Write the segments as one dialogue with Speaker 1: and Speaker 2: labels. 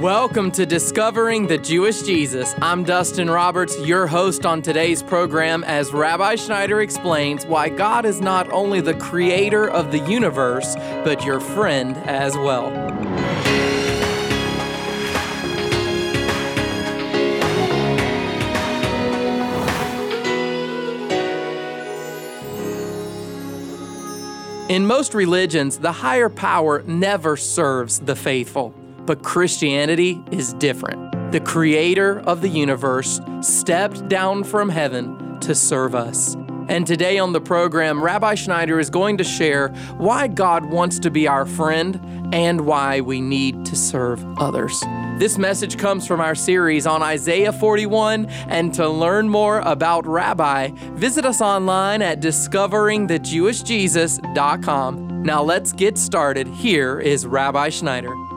Speaker 1: Welcome to Discovering the Jewish Jesus. I'm Dustin Roberts, your host on today's program, as Rabbi Schneider explains why God is not only the creator of the universe, but your friend as well. In most religions, the higher power never serves the faithful. But Christianity is different. The creator of the universe stepped down from heaven to serve us. And today on the program, Rabbi Schneider is going to share why God wants to be our friend and why we need to serve others. This message comes from our series on Isaiah 41. And to learn more about Rabbi, visit us online at discoveringthejewishjesus.com. Now let's get started. Here is Rabbi Schneider.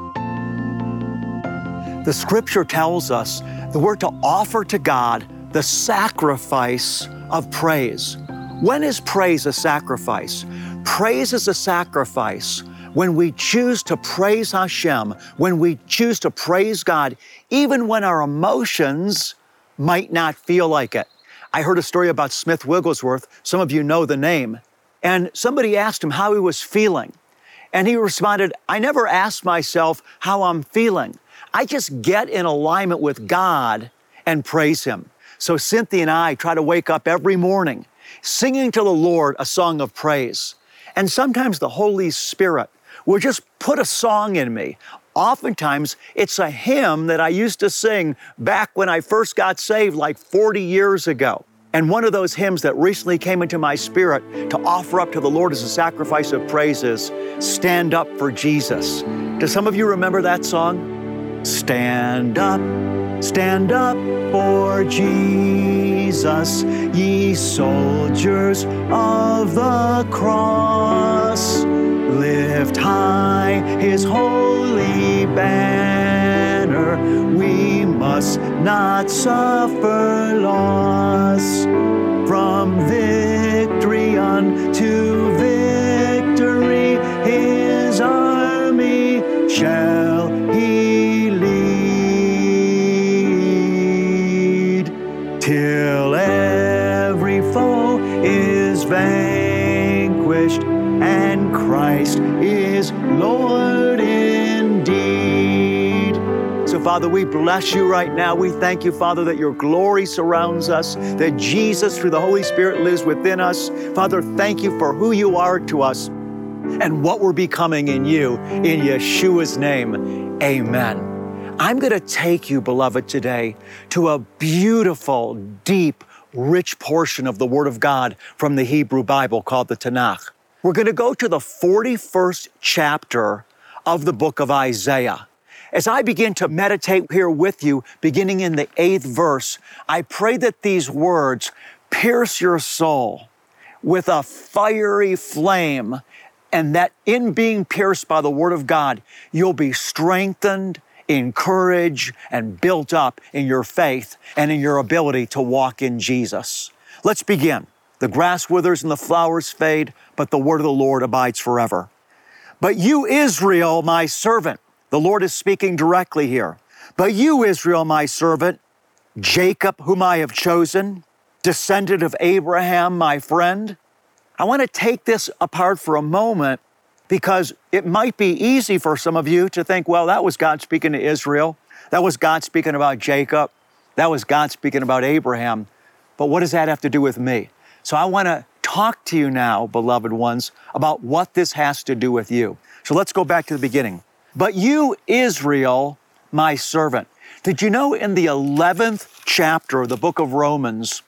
Speaker 2: The scripture tells us that we're to offer to God the sacrifice of praise. When is praise a sacrifice? Praise is a sacrifice when we choose to praise Hashem, when we choose to praise God, even when our emotions might not feel like it. I heard a story about Smith Wigglesworth. Some of you know the name. And somebody asked him how he was feeling. And he responded, I never ask myself how I'm feeling. I just get in alignment with God and praise Him. So Cynthia and I try to wake up every morning singing to the Lord a song of praise. And sometimes the Holy Spirit will just put a song in me. Oftentimes, it's a hymn that I used to sing back when I first got saved, like 40 years ago. And one of those hymns that recently came into my spirit to offer up to the Lord as a sacrifice of praise is Stand Up for Jesus. Do some of you remember that song? Stand up, stand up for Jesus, ye soldiers of the cross. Lift high his holy banner, we must not suffer loss. Father, we bless you right now. We thank you, Father, that your glory surrounds us, that Jesus, through the Holy Spirit, lives within us. Father, thank you for who you are to us and what we're becoming in you. In Yeshua's name, amen. I'm going to take you, beloved, today to a beautiful, deep, rich portion of the Word of God from the Hebrew Bible called the Tanakh. We're going to go to the 41st chapter of the book of Isaiah. As I begin to meditate here with you, beginning in the eighth verse, I pray that these words pierce your soul with a fiery flame, and that in being pierced by the Word of God, you'll be strengthened encouraged and built up in your faith and in your ability to walk in Jesus. Let's begin. The grass withers and the flowers fade, but the word of the Lord abides forever. But you, Israel, my servant, the Lord is speaking directly here. But you, Israel, my servant, Jacob, whom I have chosen, descendant of Abraham, my friend. I want to take this apart for a moment because it might be easy for some of you to think, well, that was God speaking to Israel. That was God speaking about Jacob. That was God speaking about Abraham. But what does that have to do with me? So I want to talk to you now, beloved ones, about what this has to do with you. So let's go back to the beginning. But you, Israel, my servant. Did you know in the 11th chapter of the book of Romans,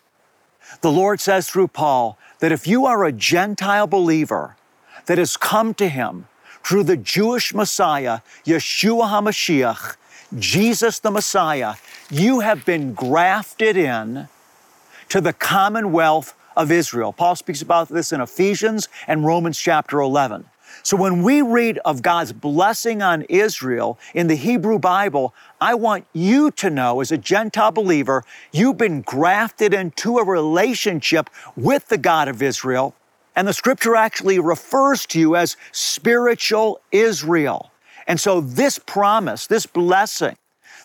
Speaker 2: the Lord says through Paul that if you are a Gentile believer, that has come to him through the Jewish Messiah, Yeshua HaMashiach, Jesus the Messiah, you have been grafted in to the commonwealth of Israel. Paul speaks about this in Ephesians and Romans chapter 11. So when we read of God's blessing on Israel in the Hebrew Bible, I want you to know as a Gentile believer, you've been grafted into a relationship with the God of Israel and the scripture actually refers to you as spiritual Israel. And so, this promise, this blessing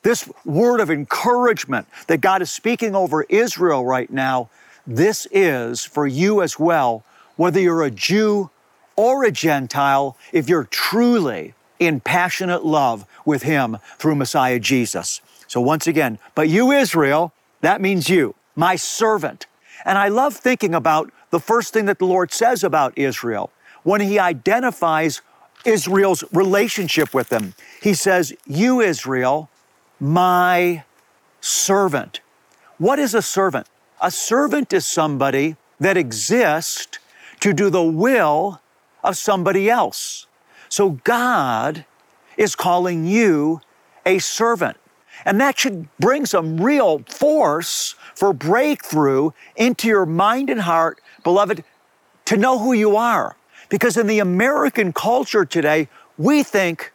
Speaker 2: this word of encouragement that God is speaking over Israel right now, this is for you as well, whether you're a Jew or a Gentile, if you're truly in passionate love with Him through Messiah Jesus. So, once again, but you, Israel, that means you, my servant. And I love thinking about the first thing that the Lord says about Israel when He identifies Israel's relationship with Him. He says, You, Israel, my servant. What is a servant? A servant is somebody that exists to do the will of somebody else. So God is calling you a servant. And that should bring some real force for breakthrough into your mind and heart, beloved, to know who you are. Because in the American culture today, we think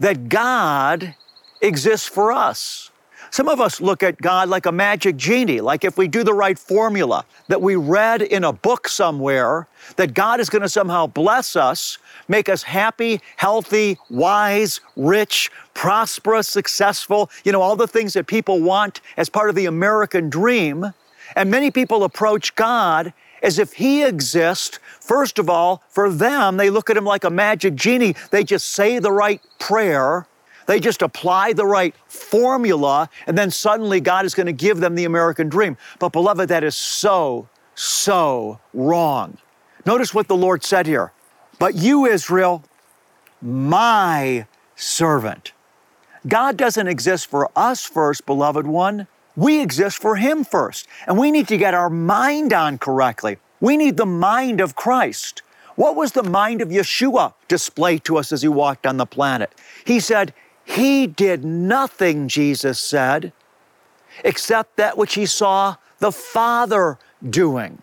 Speaker 2: that God exists for us. Some of us look at God like a magic genie, like if we do the right formula that we read in a book somewhere, that God is going to somehow bless us, make us happy, healthy, wise, rich, prosperous, successful, you know, all the things that people want as part of the American dream. And many people approach God as if He exists. First of all, for them, they look at Him like a magic genie. They just say the right prayer they just apply the right formula, and then suddenly God is going to give them the American dream. But, beloved, that is so, so wrong. Notice what the Lord said here. But you, Israel, my servant. God doesn't exist for us first, beloved one. We exist for Him first. And we need to get our mind on correctly. We need the mind of Christ. What was the mind of Yeshua displayed to us as He walked on the planet? He said, he did nothing, Jesus said, except that which he saw the Father doing.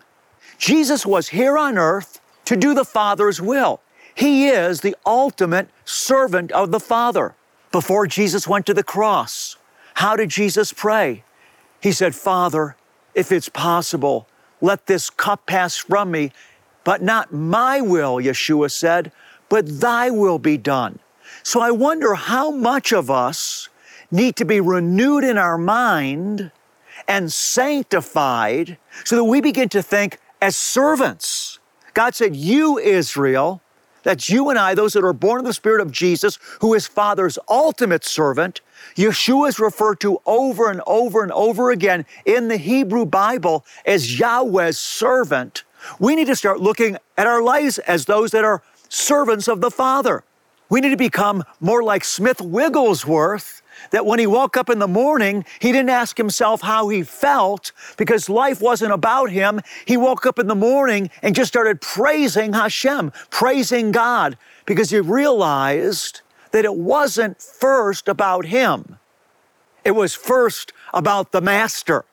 Speaker 2: Jesus was here on earth to do the Father's will. He is the ultimate servant of the Father. Before Jesus went to the cross, how did Jesus pray? He said, Father, if it's possible, let this cup pass from me, but not my will, Yeshua said, but thy will be done. So I wonder how much of us need to be renewed in our mind and sanctified so that we begin to think as servants. God said, You, Israel, that's you and I, those that are born of the Spirit of Jesus, who is Father's ultimate servant. Yeshua is referred to over and over and over again in the Hebrew Bible as Yahweh's servant. We need to start looking at our lives as those that are servants of the Father. We need to become more like Smith Wigglesworth, that when he woke up in the morning, he didn't ask himself how he felt because life wasn't about him. He woke up in the morning and just started praising Hashem, praising God, because he realized that it wasn't first about him. It was first about the Master.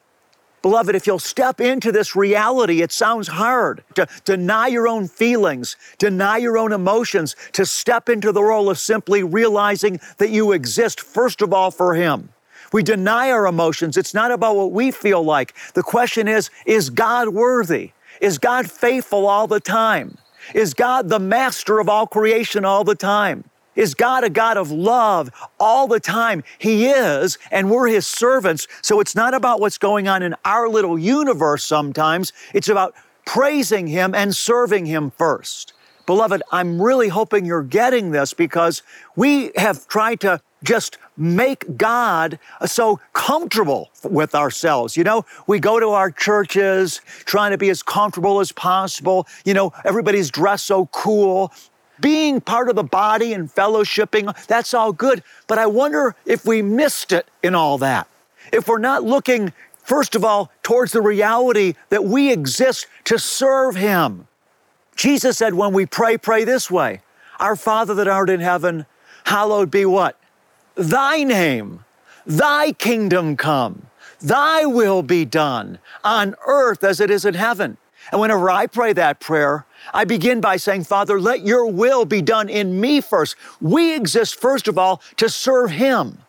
Speaker 2: Beloved, if you'll step into this reality, it sounds hard to deny your own feelings, deny your own emotions, to step into the role of simply realizing that you exist, first of all, for Him. We deny our emotions. It's not about what we feel like. The question is is God worthy? Is God faithful all the time? Is God the master of all creation all the time? Is God a God of love all the time? He is, and we're His servants. So it's not about what's going on in our little universe sometimes. It's about praising Him and serving Him first. Beloved, I'm really hoping you're getting this because we have tried to just make God so comfortable with ourselves. You know, we go to our churches trying to be as comfortable as possible. You know, everybody's dressed so cool being part of the body and fellowshipping, that's all good. But I wonder if we missed it in all that. If we're not looking, first of all, towards the reality that we exist to serve Him. Jesus said, when we pray, pray this way Our Father that art in heaven, hallowed be what? Thy name, thy kingdom come, thy will be done on earth as it is in heaven. And whenever I pray that prayer, I begin by saying, Father, let your will be done in me first. We exist, first of all, to serve Him,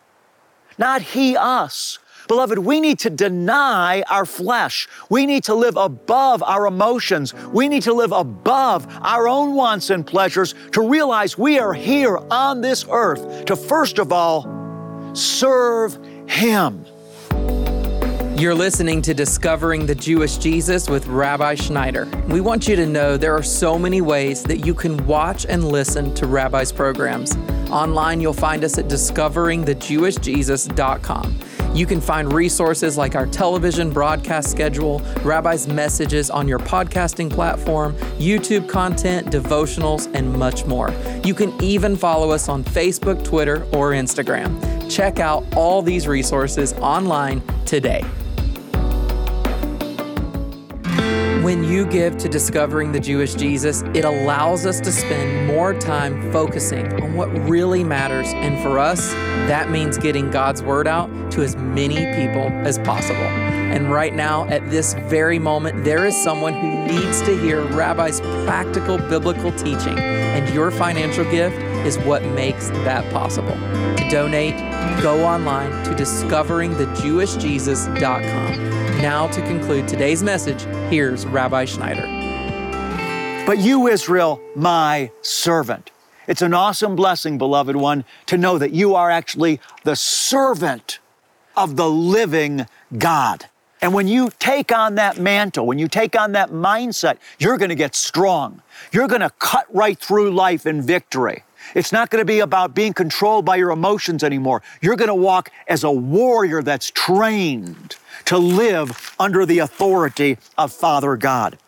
Speaker 2: not He us. Beloved, we need to deny our flesh. We need to live above our emotions. We need to live above our own wants and pleasures to realize we are here on this earth to, first of all, serve Him.
Speaker 3: You're listening to Discovering the Jewish Jesus with Rabbi Schneider. We want you to know there are so many ways that you can watch and listen to Rabbi's programs. Online, you'll find us at discoveringthejewishjesus.com. You can find resources like our television broadcast schedule, Rabbi's messages on your podcasting platform, YouTube content, devotionals, and much more. You can even follow us on Facebook, Twitter, or Instagram. Check out all these resources online today. You give to discovering the Jewish Jesus, it allows us to spend more time focusing on what really matters. And for us, that means getting God's word out to as many people as possible. And right now, at this very moment, there is someone who needs to hear Rabbi's practical biblical teaching, and your financial gift is what makes that possible. To donate, go online to discoveringthejewishjesus.com. Now, to conclude today's message, here's Rabbi Schneider.
Speaker 2: But you, Israel, my servant. It's an awesome blessing, beloved one, to know that you are actually the servant of the living God. And when you take on that mantle, when you take on that mindset, you're going to get strong. You're going to cut right through life in victory. It's not going to be about being controlled by your emotions anymore. You're going to walk as a warrior that's trained to live under the authority of Father God.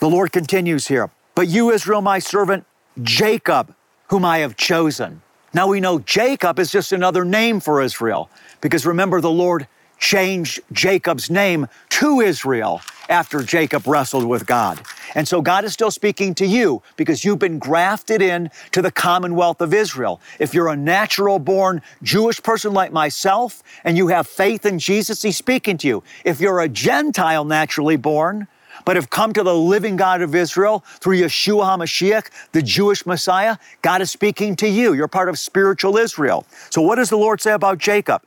Speaker 2: The Lord continues here, but you, Israel, my servant, Jacob, whom I have chosen. Now we know Jacob is just another name for Israel, because remember, the Lord changed Jacob's name to Israel after Jacob wrestled with God. And so God is still speaking to you because you've been grafted in to the commonwealth of Israel. If you're a natural born Jewish person like myself and you have faith in Jesus, He's speaking to you. If you're a Gentile naturally born, but have come to the living God of Israel through Yeshua HaMashiach, the Jewish Messiah, God is speaking to you. You're part of spiritual Israel. So, what does the Lord say about Jacob?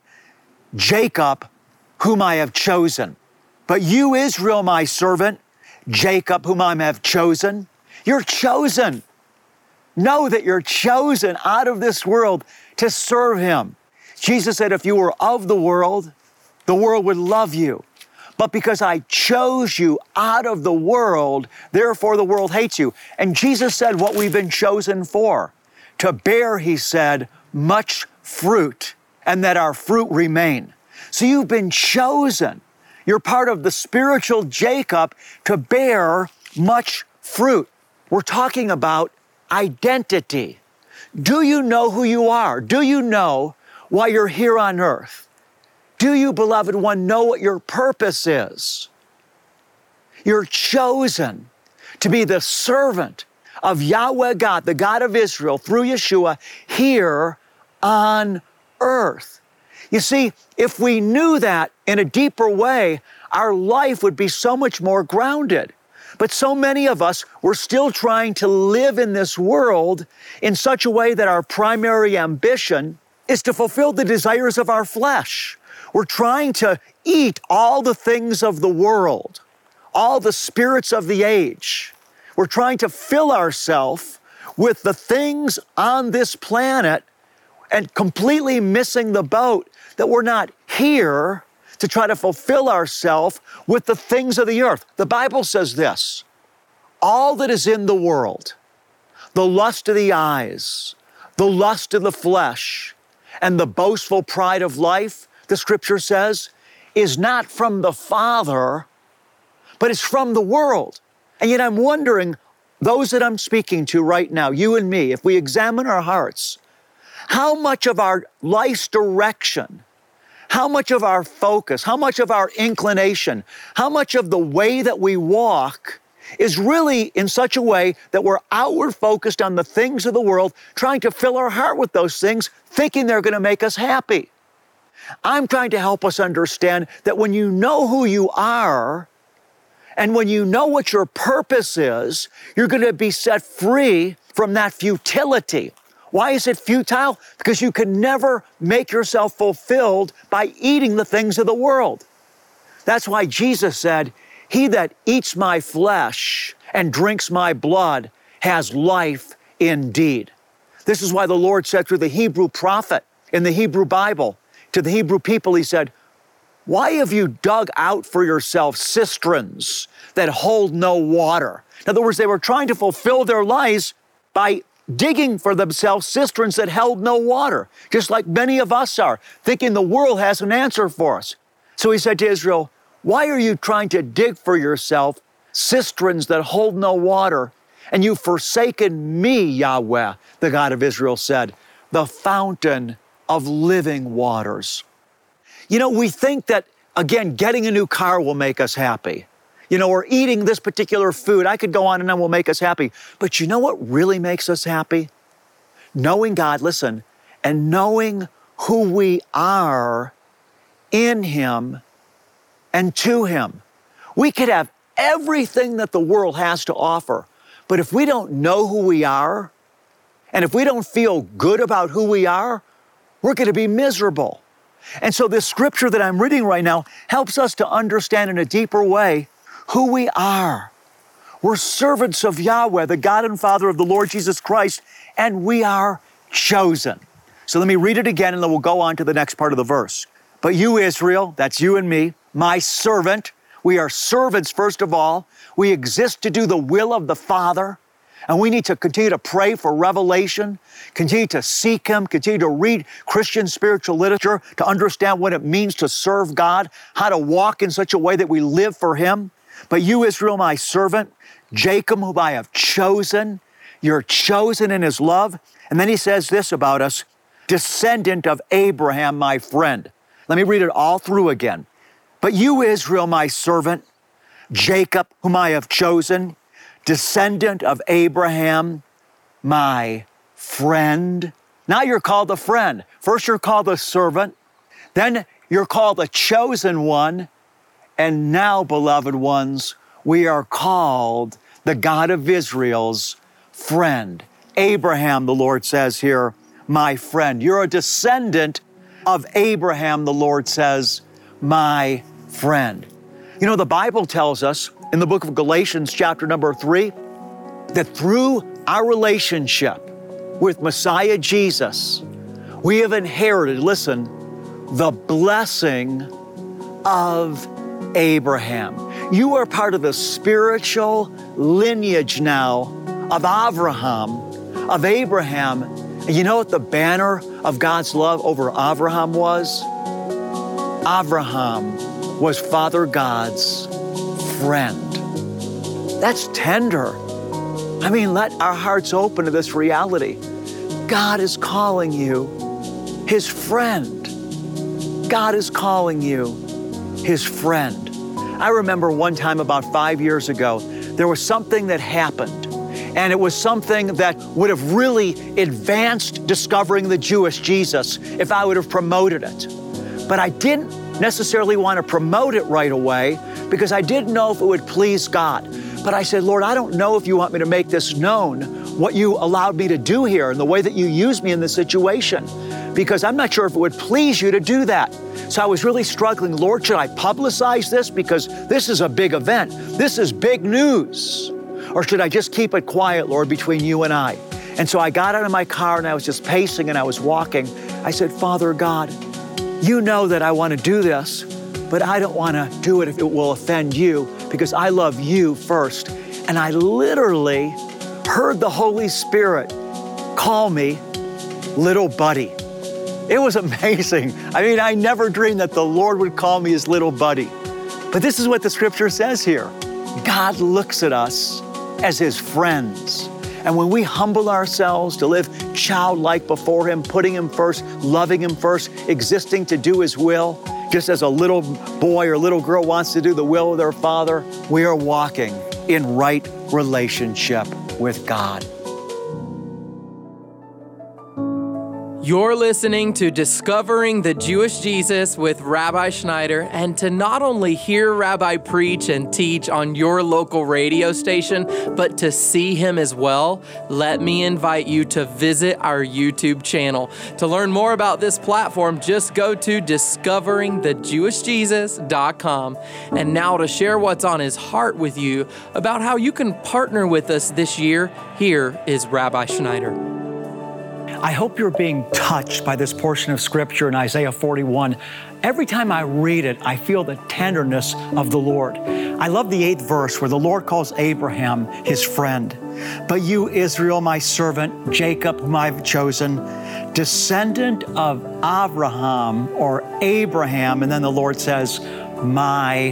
Speaker 2: Jacob, whom I have chosen. But you, Israel, my servant, Jacob, whom I have chosen, you're chosen. Know that you're chosen out of this world to serve Him. Jesus said, if you were of the world, the world would love you. But because I chose you out of the world, therefore the world hates you. And Jesus said what we've been chosen for to bear, He said, much fruit, and that our fruit remain. So you've been chosen. You're part of the spiritual Jacob to bear much fruit. We're talking about identity. Do you know who you are? Do you know why you're here on earth? Do you, beloved one, know what your purpose is? You're chosen to be the servant of Yahweh God, the God of Israel, through Yeshua here on earth. You see, if we knew that in a deeper way, our life would be so much more grounded. But so many of us, we're still trying to live in this world in such a way that our primary ambition is to fulfill the desires of our flesh. We're trying to eat all the things of the world, all the spirits of the age. We're trying to fill ourselves with the things on this planet and completely missing the boat that we're not here to try to fulfill ourselves with the things of the earth. The Bible says this all that is in the world, the lust of the eyes, the lust of the flesh, and the boastful pride of life, the scripture says, is not from the Father, but it's from the world. And yet I'm wondering, those that I'm speaking to right now, you and me, if we examine our hearts, how much of our life's direction how much of our focus, how much of our inclination, how much of the way that we walk is really in such a way that we're outward focused on the things of the world, trying to fill our heart with those things, thinking they're going to make us happy. I'm trying to help us understand that when you know who you are, and when you know what your purpose is, you're going to be set free from that futility why is it futile? Because you can never make yourself fulfilled by eating the things of the world. That's why Jesus said, He that eats my flesh and drinks my blood has life indeed. This is why the Lord said through the Hebrew prophet in the Hebrew Bible, to the Hebrew people, he said, Why have you dug out for yourself cisterns that hold no water? In other words, they were trying to fulfill their lies by digging for themselves cisterns that held no water, just like many of us are, thinking the world has an answer for us. So he said to Israel, Why are you trying to dig for yourself cisterns that hold no water? And you've forsaken me, Yahweh, the God of Israel said, the fountain of living waters. You know, we think that, again, getting a new car will make us happy. You know, or eating this particular food, I could go on and on will make us happy. But you know what really makes us happy? Knowing God, listen, and knowing who we are in Him and to Him. We could have everything that the world has to offer, but if we don't know who we are, and if we don't feel good about who we are, we're going to be miserable. And so, this scripture that I'm reading right now helps us to understand in a deeper way who we are. We're servants of Yahweh, the God and Father of the Lord Jesus Christ, and we are chosen. So let me read it again and then we'll go on to the next part of the verse. But you, Israel, that's you and me, my servant, we are servants first of all. We exist to do the will of the Father. And we need to continue to pray for revelation, continue to seek Him, continue to read Christian spiritual literature to understand what it means to serve God, how to walk in such a way that we live for Him. But you, Israel, my servant, Jacob, whom I have chosen, you're chosen in his love. And then he says this about us descendant of Abraham, my friend. Let me read it all through again. But you, Israel, my servant, Jacob, whom I have chosen, descendant of Abraham, my friend. Now you're called a friend. First, you're called a servant. Then you're called a chosen one. And now, beloved ones, we are called the God of Israel's friend. Abraham, the Lord says here, my friend. You're a descendant of Abraham, the Lord says, my friend. You know, the Bible tells us in the book of Galatians, chapter number three, that through our relationship with Messiah Jesus, we have inherited, listen, the blessing of Abraham. You are part of the spiritual lineage now of Abraham, of Abraham. And you know what the banner of God's love over Abraham was? Abraham was Father God's friend. That's tender. I mean, let our hearts open to this reality. God is calling you His friend. God is calling you His friend. I remember one time about five years ago, there was something that happened, and it was something that would have really advanced discovering the Jewish Jesus if I would have promoted it. But I didn't necessarily want to promote it right away because I didn't know if it would please God. But I said, Lord, I don't know if you want me to make this known, what you allowed me to do here and the way that you used me in this situation, because I'm not sure if it would please you to do that. So I was really struggling. Lord, should I publicize this? Because this is a big event. This is big news. Or should I just keep it quiet, Lord, between you and I? And so I got out of my car and I was just pacing and I was walking. I said, Father God, you know that I want to do this, but I don't want to do it if it will offend you because I love you first. And I literally heard the Holy Spirit call me little buddy. It was amazing. I mean, I never dreamed that the Lord would call me his little buddy. But this is what the scripture says here God looks at us as his friends. And when we humble ourselves to live childlike before him, putting him first, loving him first, existing to do his will, just as a little boy or little girl wants to do the will of their father, we are walking in right relationship with God.
Speaker 1: You're listening to Discovering the Jewish Jesus with Rabbi Schneider, and to not only hear Rabbi preach and teach on your local radio station, but to see him as well, let me invite you to visit our YouTube channel. To learn more about this platform, just go to discoveringthejewishjesus.com. And now to share what's on his heart with you about how you can partner with us this year, here is Rabbi Schneider.
Speaker 2: I hope you're being touched by this portion of scripture in Isaiah 41. Every time I read it, I feel the tenderness of the Lord. I love the eighth verse where the Lord calls Abraham his friend. But you, Israel, my servant, Jacob, whom I've chosen, descendant of Abraham or Abraham, and then the Lord says, my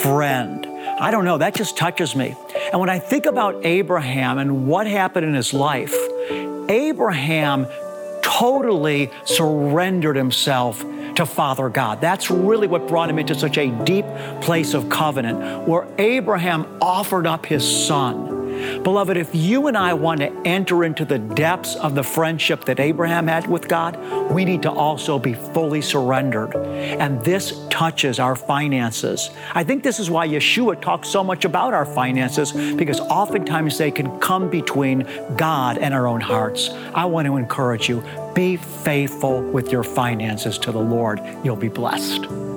Speaker 2: friend. I don't know, that just touches me. And when I think about Abraham and what happened in his life, Abraham totally surrendered himself to Father God. That's really what brought him into such a deep place of covenant, where Abraham offered up his son Beloved, if you and I want to enter into the depths of the friendship that Abraham had with God, we need to also be fully surrendered. And this touches our finances. I think this is why Yeshua talks so much about our finances, because oftentimes they can come between God and our own hearts. I want to encourage you be faithful with your finances to the Lord. You'll be blessed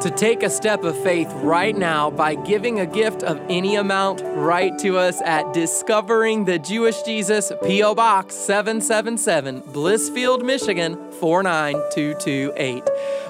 Speaker 1: to take a step of faith right now by giving a gift of any amount right to us at Discovering the Jewish Jesus, P.O. Box 777, Blissfield, Michigan 49228.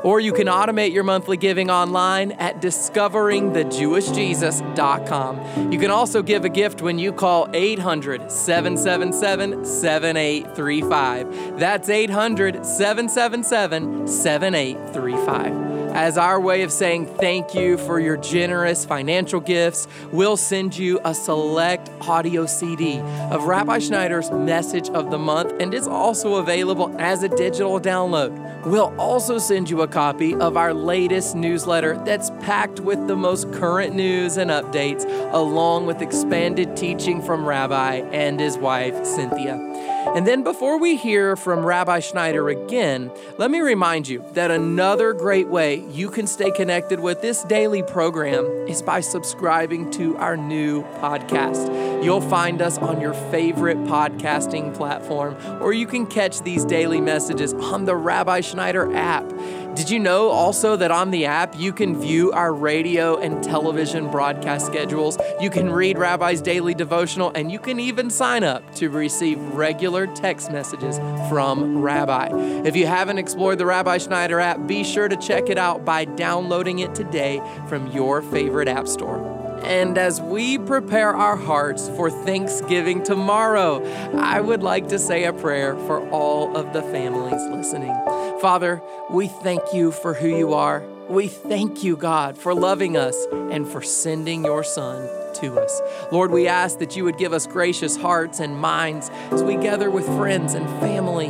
Speaker 1: Or you can automate your monthly giving online at discoveringthejewishjesus.com. You can also give a gift when you call 800 777 7835. That's 800 777 7835. As our way of saying thank you for your generous financial gifts, we'll send you a select audio CD of Rabbi Schneider's message of the month, and it's also available as a digital download. We'll also send you a copy of our latest newsletter that's packed with the most current news and updates, along with expanded teaching from Rabbi and his wife, Cynthia. And then before we hear from Rabbi Schneider again, let me remind you that another great way you can stay connected with this daily program is by subscribing to our new podcast. You'll find us on your favorite podcasting platform, or you can catch these daily messages on the Rabbi Schneider app. Did you know also that on the app you can view our radio and television broadcast schedules? You can read Rabbi's daily devotional, and you can even sign up to receive regular text messages from Rabbi. If you haven't explored the Rabbi Schneider app, be sure to check it out by downloading it today from your favorite app store. And as we prepare our hearts for Thanksgiving tomorrow, I would like to say a prayer for all of the families listening. Father, we thank you for who you are. We thank you, God, for loving us and for sending your Son to us. Lord, we ask that you would give us gracious hearts and minds as we gather with friends and family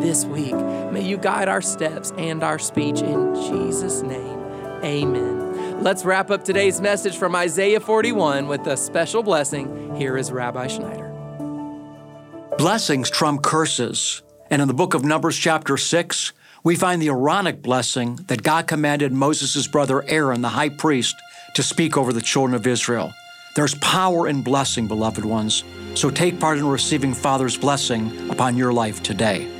Speaker 1: this week. May you guide our steps and our speech in Jesus' name. Amen. Let's wrap up today's message from Isaiah 41 with a special blessing. Here is Rabbi Schneider.
Speaker 2: Blessings trump curses. And in the book of Numbers, chapter 6, we find the Aaronic blessing that God commanded Moses' brother Aaron, the high priest, to speak over the children of Israel. There's power in blessing, beloved ones. So take part in receiving Father's blessing upon your life today.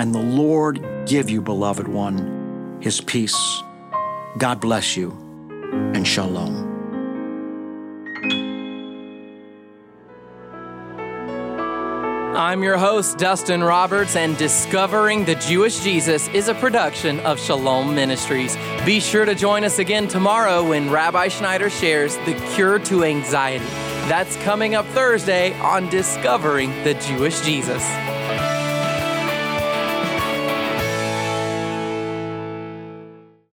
Speaker 2: and the Lord give you, beloved one, his peace. God bless you, and shalom.
Speaker 1: I'm your host, Dustin Roberts, and Discovering the Jewish Jesus is a production of Shalom Ministries. Be sure to join us again tomorrow when Rabbi Schneider shares the cure to anxiety. That's coming up Thursday on Discovering the Jewish Jesus.